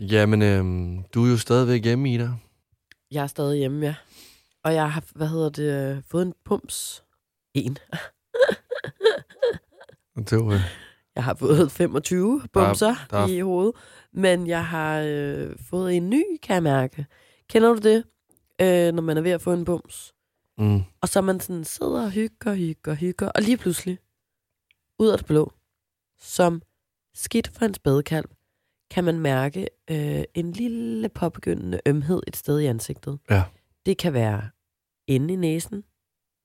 Jamen, øhm, du er jo stadigvæk hjemme, Ida. Jeg er stadig hjemme, ja. Og jeg har, hvad hedder det, øh, fået en pums. En. Det var, øh, Jeg har fået 25 bumser Der- der- i hovedet. Men jeg har øh, fået en ny, kan jeg mærke. Kender du det, øh, når man er ved at få en bums? mm, Og så man sådan sidder og hygger, hygger, hygger. Og lige pludselig, ud af det blå, som skidt for en spædekalv, kan man mærke øh, en lille påbegyndende ømhed et sted i ansigtet. Ja. Det kan være inde i næsen,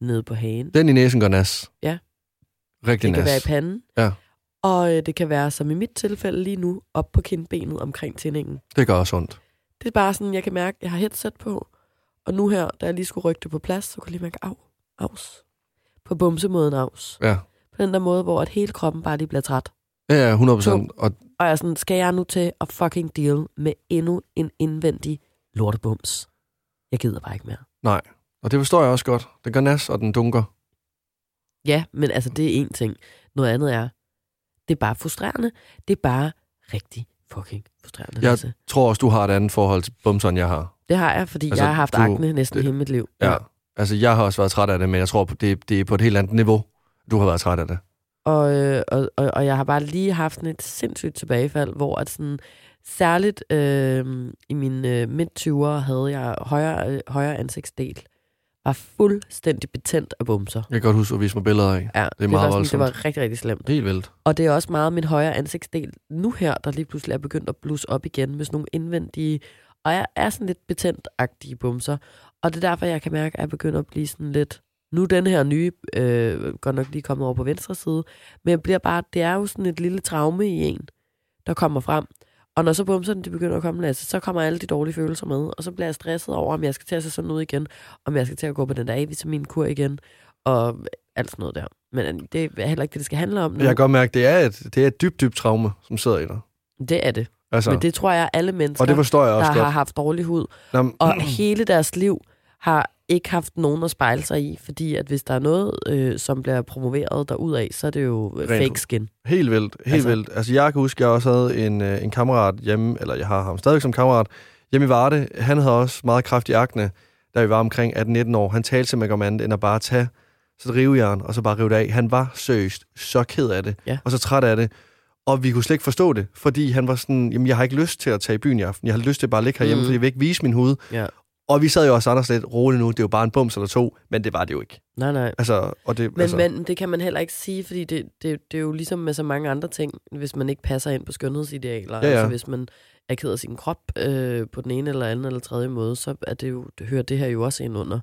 nede på hagen. den i næsen går nas. Ja. Rigtig Det kan nas. være i panden. Ja. Og øh, det kan være, som i mit tilfælde lige nu, op på kindbenet omkring tændingen. Det gør også ondt. Det er bare sådan, jeg kan mærke, at jeg har headset på. Og nu her, da jeg lige skulle rykke det på plads, så kunne jeg lige mærke, af, aus. På bumsemåden aus. Ja. På den der måde, hvor at hele kroppen bare lige bliver træt. Ja, ja, 100 procent. Og Og jeg er sådan, skal jeg nu til at fucking deal med endnu en indvendig lortebums? Jeg gider bare ikke mere. nej. Og det forstår jeg også godt. Den gør nas, og den dunker. Ja, men altså, det er én ting. Noget andet er, det er bare frustrerende. Det er bare rigtig fucking frustrerende. Jeg Lasse. tror også, du har et andet forhold til bumser, end jeg har. Det har jeg, fordi Altså, altså, jeg har haft du- akne næsten det- hele mit liv. Ja. Altså, jeg har også været træt af det, men jeg tror, det, det er på et helt andet niveau, du har været træt af det. Og, øh, og, og, og jeg har bare lige haft sådan et sindssygt tilbagefald, hvor at sådan, særligt øh, i mine øh, midt-20'ere havde jeg højre, øh, højre ansigtsdel, var fuldstændig betændt af bumser. Jeg kan godt huske at vise mig billeder af. Ja, det, meget var sådan, det var rigtig, rigtig slemt. Helt vildt. Og det er også meget min højre ansigtsdel nu her, der lige pludselig er begyndt at blusse op igen med sådan nogle indvendige, og jeg er sådan lidt betændt-agtige bumser. Og det er derfor, jeg kan mærke, at jeg begynder at blive sådan lidt... Nu den her nye øh, godt nok lige kommet over på venstre side, men jeg bliver bare, det er jo sådan et lille traume i en, der kommer frem. Og når så bumserne de begynder at komme, Lasse, så kommer alle de dårlige følelser med, og så bliver jeg stresset over, om jeg skal til at se sådan ud igen, om jeg skal til at gå på den der A-vitaminkur igen, og alt sådan noget der. Men det er heller ikke det, det skal handle om nu. Jeg kan godt mærke, det er et, det er et dybt, dybt traume, som sidder i dig. Det er det. Altså, Men det tror jeg, alle mennesker, og det forstår jeg der også har godt. haft dårlig hud, Nå, men- og hele deres liv har ikke haft nogen at spejle sig i, fordi at hvis der er noget, øh, som bliver promoveret derudad, så er det jo øh, Rent fake skin. Helt vildt, helt Altså- vildt. Altså, jeg kan huske, jeg også havde en, øh, en kammerat hjemme, eller jeg har ham stadig som kammerat, hjemme i Varde. Han havde også meget kraftig akne, da vi var omkring 18-19 år. Han talte simpelthen om andet, end at bare tage så et rivejern, og så bare rive det af. Han var seriøst så ked af det, Ja. og så træt af det. Og vi kunne slet ikke forstå det, fordi han var sådan, jamen jeg har ikke lyst til at tage i byen i aften. Jeg har lyst til bare at ligge herhjemme, mm. fordi jeg vil ikke vise min hud. Ja. Og vi sad jo også andre lidt roligt nu. Det er jo bare en bums eller to, men det var det jo ikke. Nej, nej. Altså, og det, Men, altså, men det kan man heller ikke sige, fordi det, det, det er jo ligesom med så mange andre ting, hvis man ikke passer ind på skønhedsidealer. Ja, ja. Altså hvis man er ked af sin krop øh, på den ene eller anden eller tredje måde, så er det jo, det hører det her jo også ind under.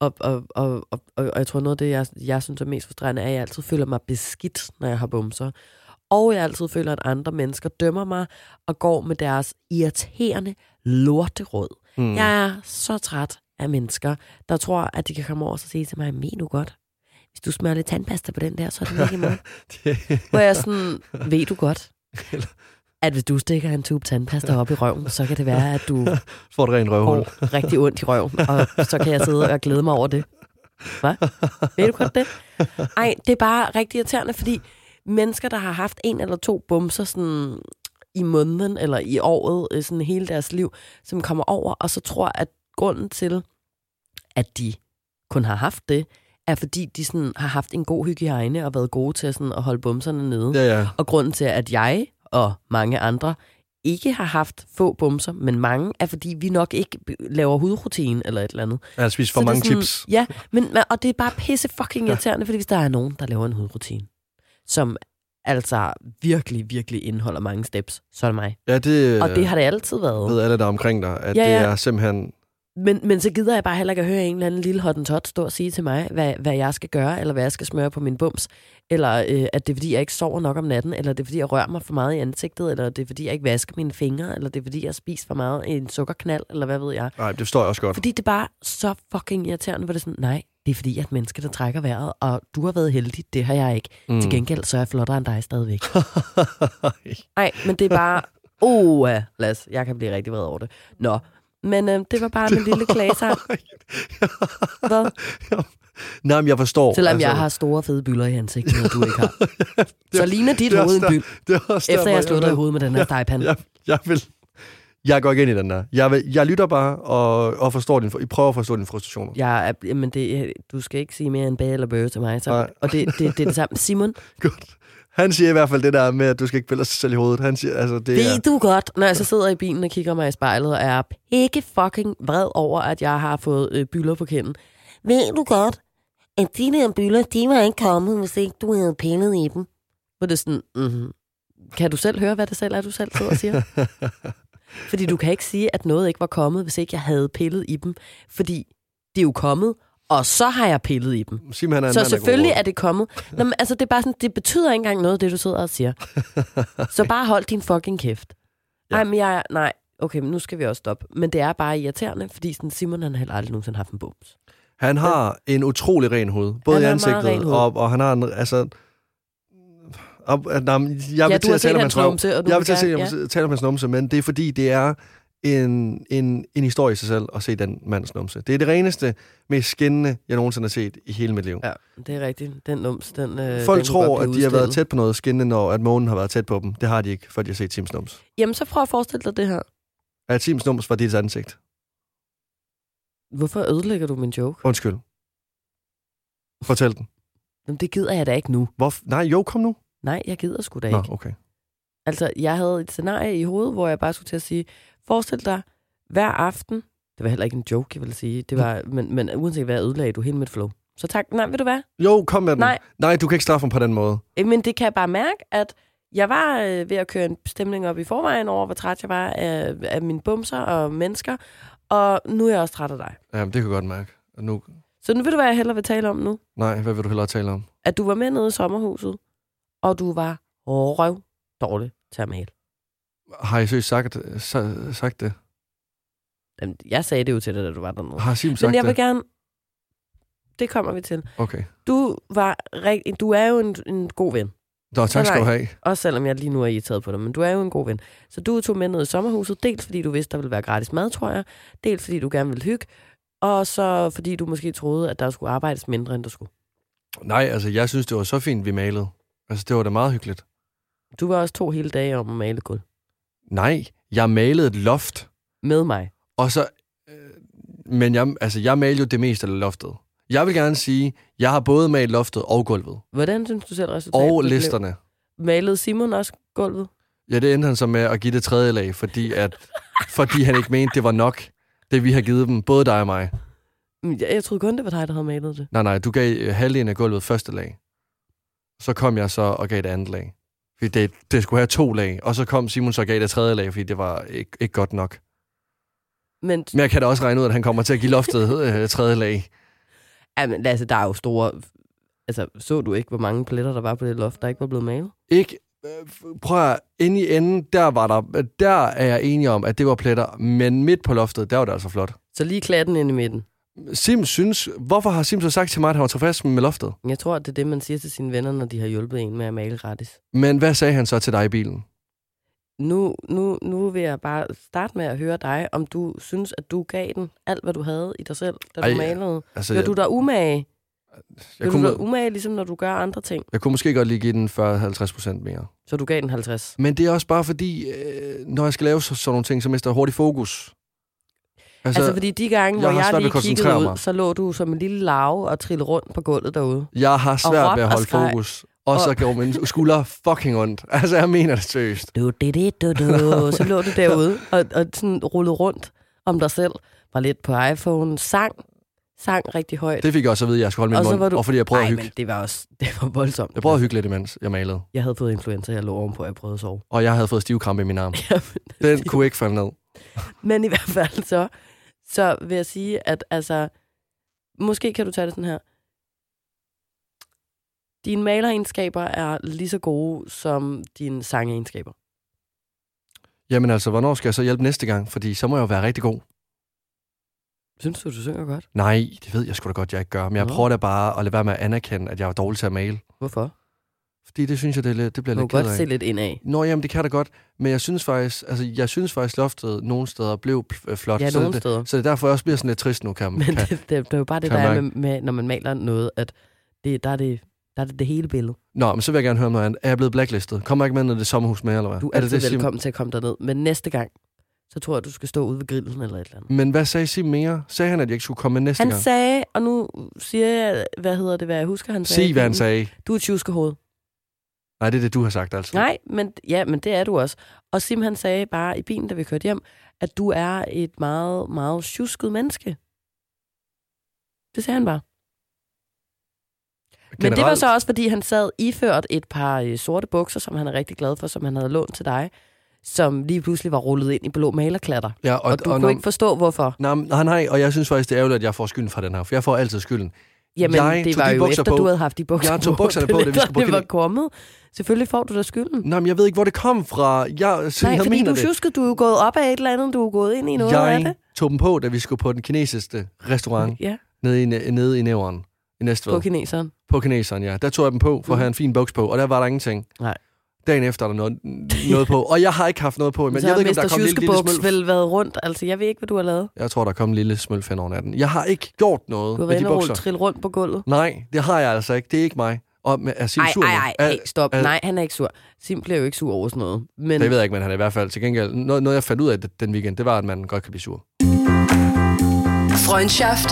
Og, og, og, og, og jeg tror noget af det, jeg, jeg synes er mest frustrerende, er, at jeg altid føler mig beskidt, når jeg har bumser. Og jeg altid føler, at andre mennesker dømmer mig og går med deres irriterende lorteråd. Mm. Jeg er så træt af mennesker, der tror, at de kan komme over og sige til mig, men nu godt. Hvis du smører lidt tandpasta på den der, så er den ikke i morgen. det, Hvor jeg sådan, ved du godt, at hvis du stikker en tube tandpasta op i røven, så kan det være, at du får et rent røvhul. rigtig ondt i røven, og så kan jeg sidde og glæde mig over det. Hvad? Ved du godt det? Ej, det er bare rigtig irriterende, fordi mennesker, der har haft en eller to bumser sådan i måneden eller i året, øh, sådan hele deres liv, som kommer over, og så tror, at grunden til, at de kun har haft det, er fordi, de sådan har haft en god hygiejne og været gode til sådan at holde bumserne nede. Ja, ja. Og grunden til, at jeg og mange andre ikke har haft få bumser, men mange, er fordi vi nok ikke laver hudrutine eller et eller andet. Jeg har spist for Så mange sådan- chips. Ja, men, og det er bare pisse fucking irriterende, fordi hvis der er nogen, der laver en hudrutine, som altså virkelig, virkelig indeholder mange steps, så er det mig. Ja, det, Og det har det altid været. ved alle, der er omkring dig, at Ja, det ja. er simpelthen... Men, men så gider jeg bare heller ikke at høre en eller anden lille hottentot stå og sige til mig, hvad, hvad jeg skal gøre, eller hvad jeg skal smøre på min bums. Eller øh, at det er, fordi jeg ikke sover nok om natten, eller det er, fordi jeg rører mig for meget i ansigtet, eller det er, fordi jeg ikke vasker mine fingre, eller det er, fordi jeg spiser for meget i en sukkerknald, eller hvad ved jeg. Nej, det forstår jeg også godt. Fordi det er bare så fucking irriterende, hvor det er sådan, nej, det er fordi, jeg er et menneske, der trækker vejret, og du har været heldig, det har jeg ikke. Mm. Til gengæld, så er jeg flottere end dig stadigvæk. Nej, men det er bare, oh, Lads, jeg kan blive rigtig vred over det. Nå, men øh, det var bare min lille klagesang. Hvad? Nej, men jeg forstår. Selvom altså, jeg har store fede byller i ansigtet, og du ikke har. Så ligner dit det hoved en byld, Det er efter jeg har slået dig i hovedet med den her stegpande. Jeg, jeg, vil, Jeg går ikke ind i den der. Jeg, vil, jeg lytter bare og, og forstår din, jeg prøver at forstå dine frustrationer. Jeg er, men det, du skal ikke sige mere end bag eller bøge til mig. Så, Nej. og det, det, det er det samme. Simon, Godt. Han siger i hvert fald det der med, at du skal ikke pille dig selv i hovedet. Han siger, altså, det ved er... du godt, når jeg så sidder i bilen og kigger mig i spejlet og er ikke fucking vred over, at jeg har fået øh, byller på kinden. Ved du godt, at de der byller, de var ikke kommet, hvis ikke du havde pillet i dem. Hvor det er sådan, mm-hmm. kan du selv høre, hvad det selv er, du selv sidder og siger? Fordi du kan ikke sige, at noget ikke var kommet, hvis ikke jeg havde pillet i dem. Fordi det er jo kommet, og så har jeg pillet i dem. Sim, han er Så selvfølgelig er det kommet. Nå, men, altså, det er bare sådan, det betyder ikke engang noget, det du sidder og siger. så bare hold din fucking kæft. Ja. Nej, men jeg, nej, okay, men nu skal vi også stoppe. Men det er bare irriterende, fordi sådan, Simon han har heller aldrig nogensinde haft en bums. Han har en utrolig ren hoved. Både Han i ansigtet, ren hoved. og, og han har en, altså... Og, at, nej, jeg vil ja, til du har at set tale om hans numse, Jeg vil til at ja. tale om hans numse, men det er fordi, det er en, en, en historie i sig selv at se den mands numse. Det er det reneste, mest skinnende, jeg nogensinde har set i hele mit liv. Ja, det er rigtigt. Den nums, den, øh, Folk den tror, at de har været tæt på noget skinnende, når at månen har været tæt på dem. Det har de ikke, for de har set Tims nums. Jamen, så prøv at forestille dig det her. At Tims nums var dit ansigt. Hvorfor ødelægger du min joke? Undskyld. Fortæl den. Jamen, det gider jeg da ikke nu. Hvor, nej, jo, kom nu. Nej, jeg gider sgu da Nå, ikke. okay. Altså, jeg havde et scenarie i hovedet, hvor jeg bare skulle til at sige, forestil dig, hver aften, det var heller ikke en joke, jeg vil sige, det var, men, men uanset hvad, ødelagde du hele mit flow. Så tak, nej, ved du hvad? Jo, kom med den. Nej. Nej, du kan ikke straffe mig på den måde. Øh, Men det kan jeg bare mærke, at jeg var øh, ved at køre en stemning op i forvejen over, hvor træt jeg var af, af mine bumser og mennesker, og nu er jeg også træt af dig. Ja, det kan jeg godt mærke. Nu, Så nu ved du, hvad jeg hellere vil tale om nu? nej, hvad vil du hellere tale om? At du var med nede i sommerhuset, og du var røv dårlig til at male. Har I søgt sagt, sa- sagt det? Jamen, Jeg sagde det jo til dig, da du var dernede. Har Sim sagt Men jeg vil det? gerne... Det kommer vi til. Okay. Du, var rigt... du er jo en, en god ven. Nå, tak skal du have. Også selvom jeg lige nu er irriteret på dig, men du er jo en god ven. Så du tog med ned i sommerhuset, dels fordi du vidste, der ville være gratis mad, tror jeg. Dels fordi du gerne ville hygge. Og så fordi du måske troede, at der skulle arbejdes mindre, end der skulle. Nej, altså, jeg synes, det var så fint, vi malede. Altså, det var da meget hyggeligt. Du var også to hele dage om at male gulv. Nej, jeg malede et loft, Med mig. og så... Øh, men jeg, altså, jeg malede jo det meste af loftet. Jeg vil gerne sige, jeg har både malet loftet og gulvet. Hvordan synes du selv resultatet Og blev? listerne. Malede Simon også gulvet? Ja, det endte han så med at give det tredje lag, fordi, at, fordi han ikke mente, det var nok, det vi har givet dem, både dig og mig. Jeg, jeg troede kun, det var dig, der havde malet det. Nej, nej, du gav øh, halvdelen af gulvet første lag. Så kom jeg så og gav det andet lag. Fordi det, det skulle have to lag. Og så kom Simon så og gav det tredje lag, fordi det var ikke, ikke godt nok. Men, Men jeg kan da også regne ud, at han kommer til at give loftet øh, tredje lag. jamen, altså, der er jo store... Altså, så du ikke, hvor mange pletter, der var på det loft, der ikke var blevet malet? Ikke, øh, prøv at, inde i enden, der, var der, der er jeg enig om, at det var pletter. Men midt på loftet, der var det altså flot. Så lige klatten ind i midten. Sim synes, hvorfor har Sim så sagt til mig, at han var tilfreds med loftet? Jeg tror, at det er det, man siger til sine venner, når de har hjulpet en med at male gratis. Men hvad sagde han så til dig i bilen? Nu, nu, nu vil jeg bare starte med at høre dig, om du synes, at du gav den alt, hvad du havde i dig selv, da Ej, du malede. Altså, Gør du dig umage? jeg, Gør kunne, du dig umage, ligesom når du gør andre ting? jeg kunne måske godt lige give den 40-50 procent mere. Så du gav den 50. Men det er også bare fordi, øh, når jeg skal lave så, sådan nogle ting, så mister jeg hurtigt fokus. Altså, altså fordi de gange, jeg hvor jeg lige at kiggede ud, mig. så lå du som en lille larve og trillede rundt på gulvet derude. jeg har svært ved at og holde fokus. Og så Og- går mine skuldre fucking ondt. Altså, jeg mener det seriøst. Du, det, det, du, du. Så lå du derude og, og sådan rullede rundt om dig selv. Var lidt på iPhone, sang, sang rigtig højt. Det fik jeg også at vide, at jeg skulle holde min Og mund. var du- Og fordi jeg prøvede at Ej, hygge. men det var også det var voldsomt. Jeg prøvede at hygge lidt, imens jeg malede. Jeg havde fået influenza, jeg lå ovenpå, jeg prøvede at sove. Og jeg havde fået stivkrampe i min arm. Jamen, Den kunne ikke falde ned. Men i hvert fald så, så vil jeg sige, at altså, måske kan du tage det sådan her. Dine maleregenskaber er lige så gode som dine sangeegenskaber. Jamen altså, hvornår skal jeg så hjælpe næste gang? Fordi så må jeg jo være rigtig god. Synes du, du synger godt? Nej, det ved jeg sgu da godt, jeg ikke gør. Men jeg Nå. prøver da bare at lade være med at anerkende, at jeg er dårlig til at male. Hvorfor? Fordi det synes jeg, det, er lidt, det bliver lidt ked godt af. se lidt indad. Nå, jamen, det kan da godt. Men jeg synes faktisk, altså, jeg synes faktisk, loftet nogle steder blev øh, flot. Ja, så, nogle det, steder. så det er derfor, jeg også bliver sådan lidt trist nu, kan, Men kan. det, det, det er jo bare det, der er med, med, når man maler noget, at det, der, er det, der er det det hele billede. Nå, men så vil jeg gerne høre noget andet. Er jeg blevet blacklistet? Kommer ikke med ned i det sommerhus med, eller hvad? Du er er det altid det, Sim- velkommen til at komme derned. Men næste gang, så tror jeg, du skal stå ude ved grillen eller et eller andet. Men hvad sagde Sim mere? Sagde han, at jeg ikke skulle komme med næste Han gang? sagde, og nu siger jeg, hvad hedder det, hvad jeg husker, han sagde. Sig, hvad han sagde. Du er et tjuskehoved. Nej, det er det, du har sagt altså. Nej, men, ja, men det er du også. Og Sim han sagde bare i bilen, da vi kørte hjem, at du er et meget, meget tjusket menneske. Det sagde han bare. Men det var så også, fordi han sad iført et par øh, sorte bukser, som han er rigtig glad for, som han havde lånt til dig, som lige pludselig var rullet ind i blå malerklatter. Ja, Og, og du kunne når- ikke forstå, hvorfor. Nej, nej, nej, og jeg synes faktisk, det er ærgerligt, at jeg får skylden fra den her, for jeg får altid skylden. Jamen, Jeg det var de jo efter, på. du havde haft de bukser Jeg tog bukserne på, da vi skulle på det var kommet. Selvfølgelig får du da skylden. Nej, men jeg ved ikke, hvor det kom fra. Jeg, så Nej, jeg fordi mener du det. du er gået op af et eller andet, du er gået ind i noget af jeg det. tog dem på, da vi skulle på den kinesiske restaurant Ja, nede i, nede i Nævren. I Næstved. på kineseren. På kineseren, ja. Der tog jeg dem på, for at Mhm. have en fin buks på, og der var der ingenting. Nej. Dagen efter er der noget, noget på, og jeg har ikke haft noget på, men så jeg ved ikke, om der er kommet en lille, lille smølf. vel været rundt. Altså, jeg ved ikke, hvad du har lavet. Jeg tror, der er kommet en lille smølf hen over natten. Jeg har ikke gjort noget Du har med de bukser. rulle trille rundt på gulvet. Nej, det har jeg altså ikke. Det er ikke mig. Og med, er Sim Ej, sur ej, ej, hey, stop. er- Nej, han er ikke sur. Sim bliver jo ikke sur over sådan noget. Men Det ved jeg ikke, men han er i hvert fald til gengæld... Noget, noget jeg fandt ud af den weekend, det var, at man godt kan blive sur. Freundschaft.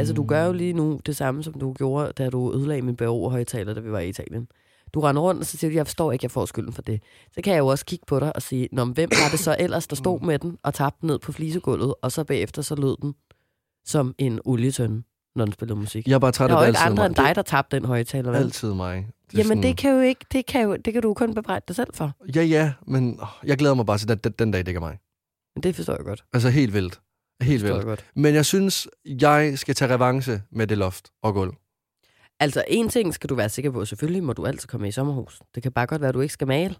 Lasse, du gør jo lige nu det samme, som du gjorde, da du ødelagde min BO-højtaler, da vi var i Italien. Du render rundt, og så siger du, jeg forstår ikke, jeg får skylden for det. Så kan jeg jo også kigge på dig og sige, Nå, men hvem var det så ellers, der stod med den og tabte den ned på flisegulvet, og så bagefter så lød den som en olietønde, når den spillede musik. Jeg er bare træt der af det jo ikke altid andre mig. end dig, der tabte den højtaler. Er altid mig. Det er Jamen, sådan- det kan jo ikke, det kan, jo, det kan du kun bebrejde dig selv for. Ja, ja, men jeg glæder mig bare til, at den, den dag det er mig. Men det forstår jeg godt. Altså helt vildt. Helt vildt. godt. Men jeg synes, jeg skal tage revanche med det loft og gulv. Altså, en ting skal du være sikker på. Selvfølgelig må du altid komme i sommerhus. Det kan bare godt være, at du ikke skal male.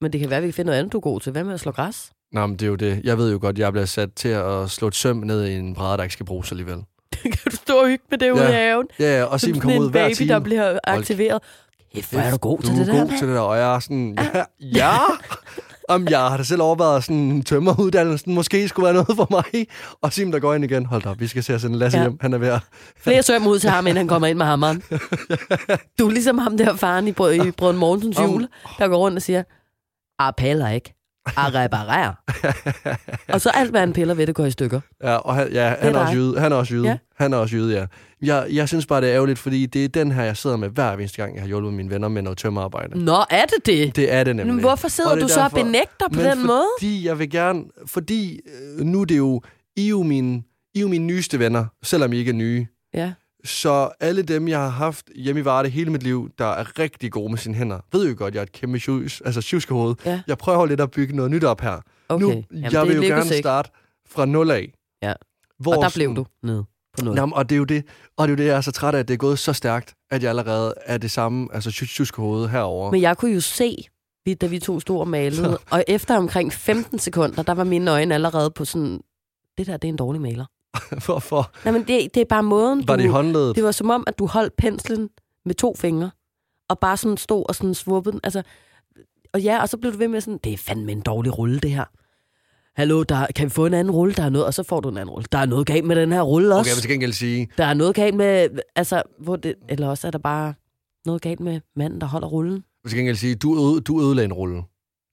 Men det kan være, at vi kan finde noget andet, du er god til. Hvad med at slå græs? Nå, men det er jo det. Jeg ved jo godt, jeg bliver sat til at slå et søm ned i en bræde, der ikke skal bruges alligevel. kan du stå og hygge med det ude Ja. i haven? Ja, ja, og sådan kommer ud hver baby, time. der bliver aktiveret. Kæft, hvor er du god til du det er der, god mand. til det der, og jeg er sådan, ja, ja. Om jeg har da selv overvejet sådan tømmeruddannelsen, måske skulle være noget for mig. Og Sim, der går ind igen. Hold da op, vi skal se at sende Lasse Ja. hjem. Han er ved at... Flere søm ud til ham, inden han kommer ind med hammeren. Du er ligesom ham der faren i, Brød, i Brøden Mortens jule, der går rundt og siger, ah, piller ikke. Reparerer. og så alt, hvad han piller ved, det går i stykker. Ja, og han, ja, han, er, dig. også jyde. Han er også jyde. Ja. Han er også jyde, ja. Jeg, jeg synes bare, det er ærgerligt, fordi det er den her, jeg sidder med hver eneste gang, jeg har hjulpet mine venner med noget tømmerarbejde. Nå, er det det? Det er det nemlig. Men hvorfor sidder Og er du så og benægter på Men den måde? Fordi jeg vil gerne... Fordi øh, nu er det jo... I er jo mine, I er jo mine nyeste venner, selvom I ikke er nye. Ja. Så alle dem, jeg har haft hjemme i Varde hele mit liv, der er rigtig gode med sine hænder, ved jo godt, jeg er et kæmpe sjus, altså sjuskehoved. Ja. Jeg prøver lidt at bygge noget nyt op her. Okay. Nu, Jamen, jeg vil jo gerne ikke. starte fra nul af. Ja. Hvor Og der blev du nede på noget. Jamen, og det er jo det, og det er jo det, jeg er så træt af, at det er gået så stærkt, at jeg allerede er det samme, altså sjuskehoved herovre. Men jeg kunne jo se, da vi to stod og malede, og efter omkring 15 sekunder, der var mine øjne allerede på sådan, det der, det er en dårlig maler. Hvorfor? Nej, men det, det er bare måden, Var det du, håndledet? det var som om, at du holdt penslen med to fingre, og bare sådan stod og sådan svuppede den. Altså, og ja, og så blev du ved med sådan, det er fandme en dårlig rulle, det her. Hallo, der, kan vi få en anden rulle? Der er noget, og så får du en anden rulle. Der er noget galt med den her rulle også. Okay, jeg vil til gengæld sige, Der er noget galt med, altså, hvor det, eller også er der bare noget galt med manden, der holder rullen. jeg vil til gengæld sige du, øde, du ødelagde en rulle.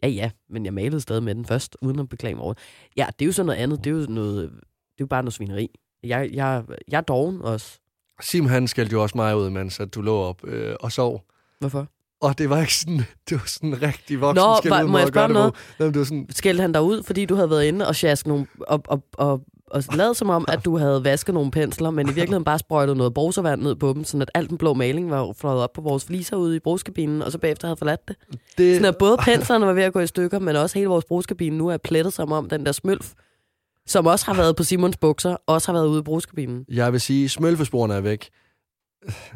Ja, ja, men jeg malede stadig med den først, uden at beklage mig over det. Ja, det er jo sådan noget andet. Det er jo, noget, det er jo bare noget svineri. Jeg, jeg, jeg er doven også. Sim han skældte jo også mig ud, mens at du lå op øh, og sov. Hvorfor? Og det var ikke sådan, det var sådan en rigtig voksen Nå, skæld ud må jeg spørge noget? på. Nå, men det var sådan, Skældte han dig ud, fordi du havde været inde og sjaske nogle, og, og, og, og lavet som om, at du havde vasket nogle pensler, men i virkeligheden bare sprøjtet noget brusevand ned på dem, sådan at alt den blå maling var fløjet op på vores fliser ude i brugskabinen, og så bagefter havde forladt det. det, Sådan at både penslerne var ved at gå i stykker, men også hele vores brugskabine nu er plettet som om den der smølf, som også har været på Simons bukser, også har været ude i brugskabinen. jeg vil sige, smølfesporene er væk.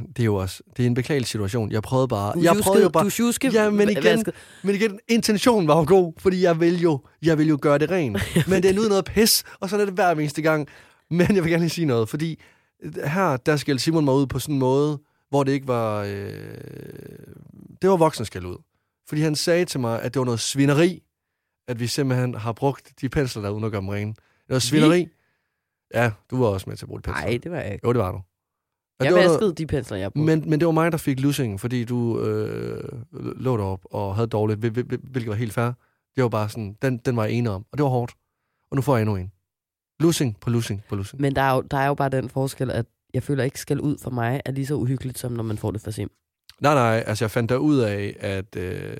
Det er jo også, det er en beklagelig situation. Jeg prøvede bare, Du jeg sjuskede- prøvede jo bare, Du sjuske, Ja, men igen- vasket. Men igen, intentionen var jo god, fordi jeg vil jo, jeg vil jo gøre det rent. Men det er nu noget pis, og sådan er det hver eneste gang. Men jeg vil gerne lige sige noget, fordi her, der skal Simon mig ud på sådan en måde, hvor det ikke var... Øh, det var voksen skal ud. Fordi han sagde til mig, at det var noget svineri, at vi simpelthen har brugt de pensler der uden at gøre dem rene. Det var svineri. Ja, du var også med til at bruge de pensler. Nej, det var jeg ikke. Jo, det var du. Og Jeg var noget- vaskede de pensler, jeg brugte. Men, men det var mig, der fik lussing, fordi du øh, lå derop og havde dårligt, hvil- hvil- hvilket var helt fair. Det var bare sådan, den, den var jeg enig om, og det var hårdt. Og nu får jeg endnu en. Lussing på lussing på lussing. Men der er, jo, der er jo bare den forskel, at jeg føler ikke skal ud for mig er lige så uhyggeligt, som når man får det for sim. Nej, nej, altså jeg fandt der ud af, at øh,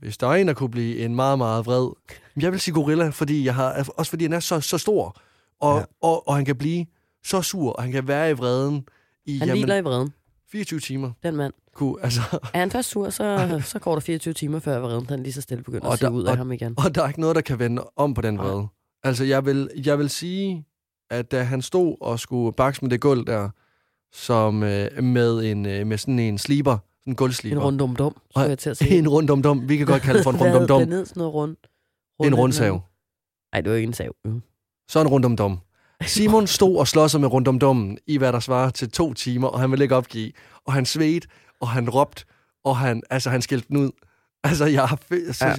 hvis der er en, der kunne blive en meget, meget vred, jeg vil sige gorilla, fordi jeg har, også fordi han er så, så stor, og, Ja. og, og han kan blive så sur, og han kan være i vreden i Han hviler i vreden, 24 timer. den mand. Kunne, altså, Er han først sur, så, så går der 24 timer, før vreden den lige så stille begynder Og at se der- ud af og- ham igen. Og der er ikke noget, der kan vende om på den Nej. vrede. Altså, jeg vil, jeg vil sige, at da han stod og skulle bakse med det gulv der, som øh, med, en, øh, med sådan en sleeper, en gulvsleeper. En rundum dum, Og- skulle jeg til at sige. en rundum dum. Vi kan godt kalde det for en rundum Hvad ned, sådan noget rund? En rundsav. Nej, det var ikke en sav. Mm. Så en rundum dum. Simon stod og slås med rundum dummen i hvad der svarer til to timer, og han ville ikke opgive. Og han svedte, og han råbte, og han, altså, han skældte den ud. Altså, jeg har... fe- Så, Ja.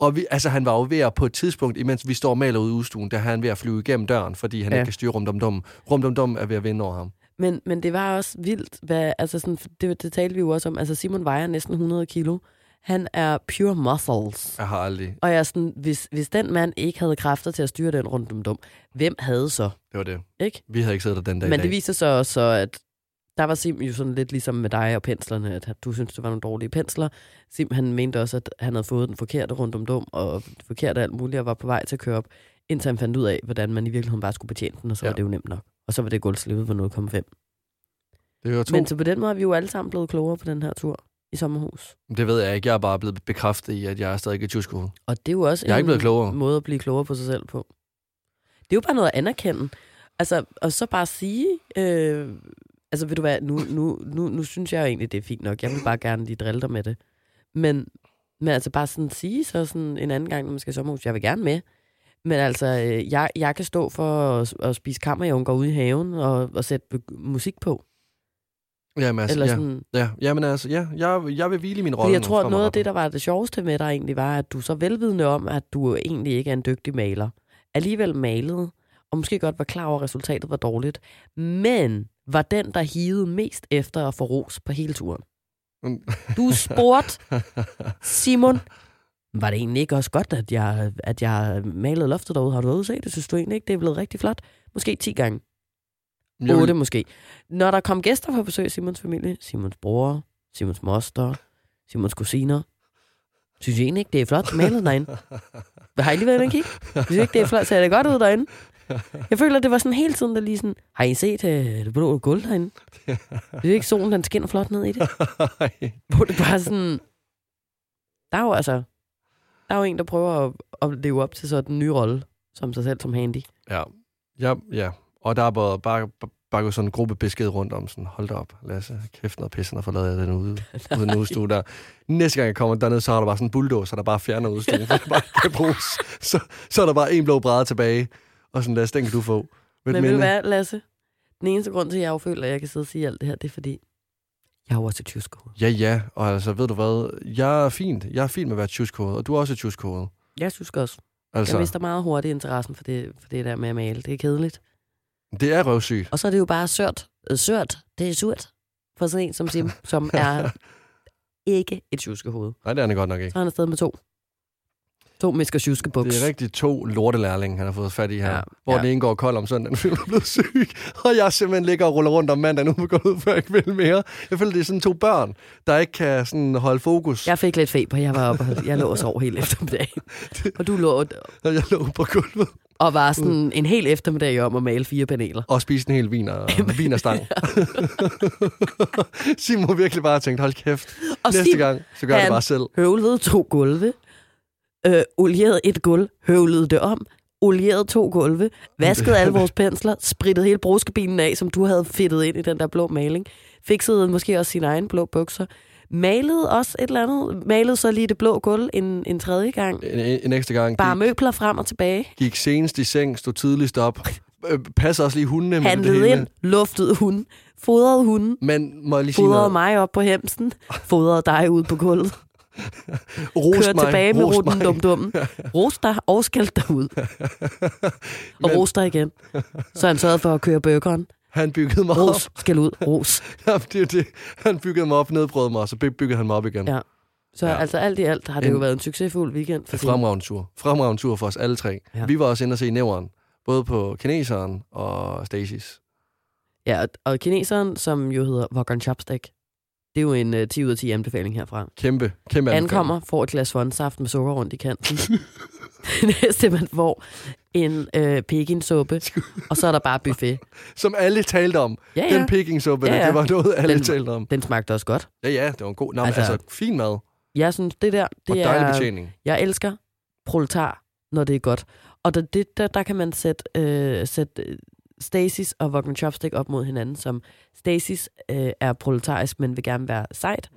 Og vi, altså, han var jo ved at på et tidspunkt, imens vi står og maler ude i udstuen, der er han ved at flyve igennem døren, fordi han Ja. ikke kan styre rumdumdum. Rumdumdum er ved at vinde over ham. Men, men det var også vildt, hvad, altså sådan, det, det talte vi jo også om. Altså Simon vejer næsten 100 kilo. Han er pure muscles. Jeg har aldrig... Og jeg er sådan, hvis, hvis den mand ikke havde kræfter til at styre den rundt om dum, hvem havde så? Det var det. Ikke? Vi havde ikke siddet der den dag Men det viser sig også, så, at der var Sim jo sådan lidt ligesom med dig og penslerne, at du synes det var nogle dårlige pensler. Sim han mente også, at han havde fået den forkerte rundt om dum, og det forkerte alt muligt, og var på vej til at køre op, indtil han fandt ud af, hvordan man i virkeligheden bare skulle betjene den, og så ja. Var det jo nemt nok. Og så var det gulvslippet på 0,5. Det var to. Men så på den måde er vi jo alle sammen blevet klogere på den her tur i sommerhus. Det ved jeg ikke. Jeg er bare blevet bekræftet i, at jeg er stadig i tjuskoved. Og det er jo også Jeg er ikke en blevet klogere. måde at blive klogere på sig selv på. Det er jo bare noget at anerkende. Altså, og så bare sige, øh, altså ved du hvad, nu, nu, nu, nu synes jeg jo egentlig, det er fint nok. Jeg vil bare gerne lige drille dig med det. Men, men altså bare sådan sige så sådan en anden gang, når man skal i sommerhus, jeg vil gerne med. Men altså, øh, jeg, jeg kan stå for at, at spise kammerjunker ude i haven og, og sætte musik på. Jamen, altså, Eller ja. sådan, ja. Jamen altså, ja. Jeg, jeg vil hvile i min rolle. Jeg tror, at noget af det, der var det sjoveste med dig egentlig, var, at du så velvidende om, at du egentlig ikke er en dygtig maler, alligevel malede, og måske godt var klar over, at resultatet var dårligt, men var den, der hivede mest efter at få ros på hele turen. Mm. Du spurgte, Simon, var det egentlig ikke også godt, at jeg, at jeg malede loftet derude? Har du været ude at se det? Synes du egentlig ikke, det er blevet rigtig flot? Måske 10 gange. Jeg vil- 8 måske. Når der kom gæster på besøg i Simons familie, Simons bror, Simons moster, Simons kusiner, synes I egentlig ikke, det er flot malet derinde? Har I lige været inde og kigge? Synes I ikke, det er flot? Ser det godt ud derinde? Jeg føler, det var sådan hele tiden, der lige sådan, har I set uh, det blå gulv derinde? Det er ikke solen, den skinner flot ned i det. Hvor det bare sådan, der er jo altså, der er jo en, der prøver at, at leve op til så den nye rolle, som sig selv som handy. ja. ja, ja. Og der er bare, bare, bare gået sådan en gruppe besked rundt om, sådan, hold da op, Lasse, kæft noget pisse, og forlader jeg den ude, ude den udstue der. Næste gang jeg kommer derned, så er der bare sådan en bulldozer, der bare fjerner udstuen, det bare kan bruges. Så, så er der bare en blå bræde tilbage, og sådan, Lasse, den kan du få. Men ved du hvad, Lasse? Den eneste grund til, at jeg føler, at jeg kan sidde og sige alt det her, det er fordi, jeg har jo også et tjuskoved. Ja, ja, og altså, ved du hvad, jeg er fint. Jeg er fint med at være tjuskode, og du er også tjuskode. Jeg synes også. Altså, Jeg mister meget hurtigt interessen for det, for det der med at male. Det er kedeligt. det er røvsygt. Og så er det jo bare sørt. Øh, sørt. Det er surt. For sådan en som Sim, som er ikke et tjuskehoved. Nej, det er han godt nok ikke. Så er han afsted med to. To misker tjuskebuks. Det er rigtig to lortelærlinge, han har fået fat i her. Ja, hvor ja. den ene går kold om søndagen, fordi hun er blevet syg. Og jeg simpelthen ligger og ruller rundt om mandagen, nu går ud, før jeg ikke vil mere. Jeg føler, det er sådan to børn, der ikke kan sådan holde fokus. Jeg fik lidt feber. Jeg var oppe, jeg lå og sov hele eftermiddagen. Og du lå Og jeg lå på gulvet og var sådan en hel eftermiddag om at male fire paneler. og spiste en hel viner, vinerstang. Simon må virkelig bare tænkt, hold kæft, Og næste Sim gang, så gør jeg det bare selv. høvlede to gulve, øh, olierede et gulv, høvlede det om, olierede to gulve, vaskede alle vores pensler, sprittede hele brugskabinen af, som du havde fedtet ind i den der blå maling, fiksede måske også sine egne blå bukser, malede også et eller andet, malede så lige det blå gulv en, en tredje gang, En, en ekstra gang. bare Gik, møbler frem og tilbage, gik senest i seng, stod tidligst op. Øh, passer også lige hundene med det handlede hele. ind, luftede hunden, fodrede hunden, Men må jeg lige sige fodrede noget? mig op på hemsen, fodrede dig ud på gulvet, Rost kørte mig, tilbage med mig. dum dum, roste dig og skældte dig ud. og Men- roste dig igen. Så han sørgede for at køre burgeren Han byggede mig Ros, op. skal ud, ros. Jamen, det det. Han byggede mig op, nedbrød mig, og så by- byggede han mig op igen. Ja. Så Ja. altså alt i alt har det En- jo været en succesfuld weekend. En fremragende tur. Fremragende tur for os alle tre. Ja. Vi var også inde og se nævren. Både på kineseren og Stasis. Ja, og, og kineseren, som jo hedder Wokon Chopstick, det er jo en uh, 10 ud af 10 anbefaling herfra. Kæmpe, kæmpe anbefaling. Ankommer, får et glas svonsaft med sukker rundt i kanten. næste, man får, en øh, pekinsuppe, og så er der bare buffet. Som alle talte om. Ja, Den ja. pekingsuppe, Ja, ja, det var noget, alle Den- talte om. Den smagte også godt. Ja, ja, det var en god... Nå, altså, Altså- fin mad Jeg synes, det der, og det dejlig er... betjening. Jeg elsker proletar, når det er godt. Og der, det, der, der kan man sætte, øh, sætte øh, Stasis og Wokon Chopstick op mod hinanden, som Stasis øh, er proletarisk, men vil gerne være sejt.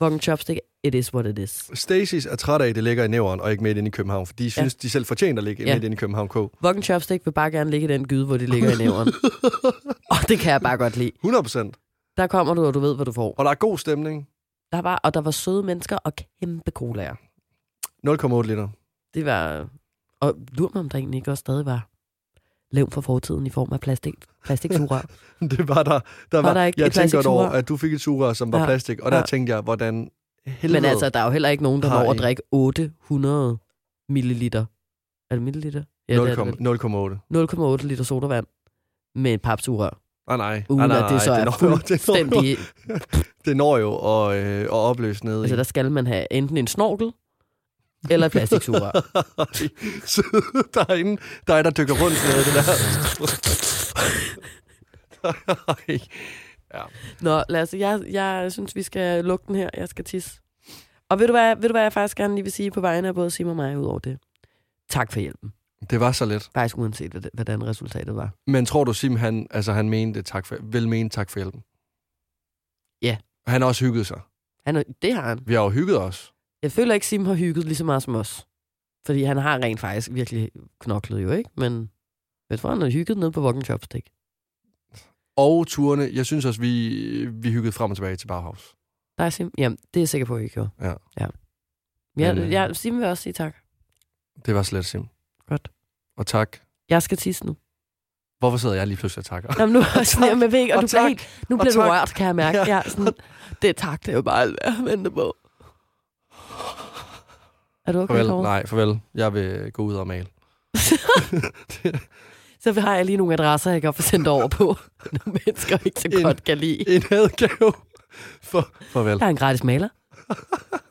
Wokon Chopstick, it is what it is. Stasis er træt af, at det ligger i nævren og ikke midt inde i København, for de synes, ja. de selv fortjener at ligge Ja. midt inde i København K. Wokon Chopstick vil bare gerne ligge i den gyde, hvor de ligger i nævren. og det kan jeg bare godt lide. 100 procent. Der kommer du, og du ved, hvad du får. Og der er god stemning. Der var, og der var søde mennesker og kæmpe colaer. 0,8 liter. Det var... Og lur mig, om der egentlig ikke også stadig var levn for fortiden i form af plastik, plastiksugerør. Det var der. der Var der ikke jeg tænkte godt over, at du fik et sugerør, som var Ja. plastik, og der Ja. tænkte jeg, hvordan helvede... Men altså, der er jo heller ikke nogen, der at I- drikke 800 milliliter. Er det milliliter? Ja, det er det 0,8. vel. 0,8 liter sodavand med et papsugerør. Nej, nej. Uden nej, nej, at det så nej, er når det når jo- fuldstændig... Det når jo at, øh, at opløse ned Altså, i. der skal man have enten en snorkel eller plastiksugerør. Der er ingen, der er der dykker rundt med det der. Ja. Nå, Lasse, jeg, jeg synes, vi skal lukke den her. Jeg skal tisse. Og ved du, hvad, ved du, hvad jeg faktisk gerne lige vil sige på vegne af både Sim og mig ud over det? Tak for hjælpen. Det var så let. Faktisk uanset, hvad- hvordan resultatet var. Men tror du, Sim, han, altså, han mente tak for, vel mente tak for hjælpen? Ja. Han har også hygget sig. Han, det har han. Vi har jo hygget os. Jeg føler ikke, Sim har hygget lige så meget som os. Fordi han har rent faktisk virkelig knoklet jo, ikke? Men jeg tror, han har hygget ned på Wokon Chopstick. Og turene, jeg synes også, vi, vi hyggede frem og tilbage til Bauhaus. Der er Sim. Jamen, det er jeg sikker på, at I gjorde. Ja. ja. Jeg, Men, øh, jeg, Sim vil også sige tak. Det var slet Sim. Godt. Og tak. Jeg skal tisse nu. Hvorfor sidder jeg lige pludselig og takker? Jamen, nu, og sådan, jamen, jeg ved ikke, og, Og du bliver tak. helt, nu bliver du rørt, kan jeg mærke. Ja. Ja. Ja, sådan, det er tak, det er jo bare alt, jeg venter på. Er du okay, Farvel. Kåre? Nej, farvel. Jeg vil gå ud og male. Så har jeg lige nogle adresser, jeg kan få sendt over på. Nogle mennesker ikke så En- godt kan lide. En adgave. For, farvel. Der er en gratis maler.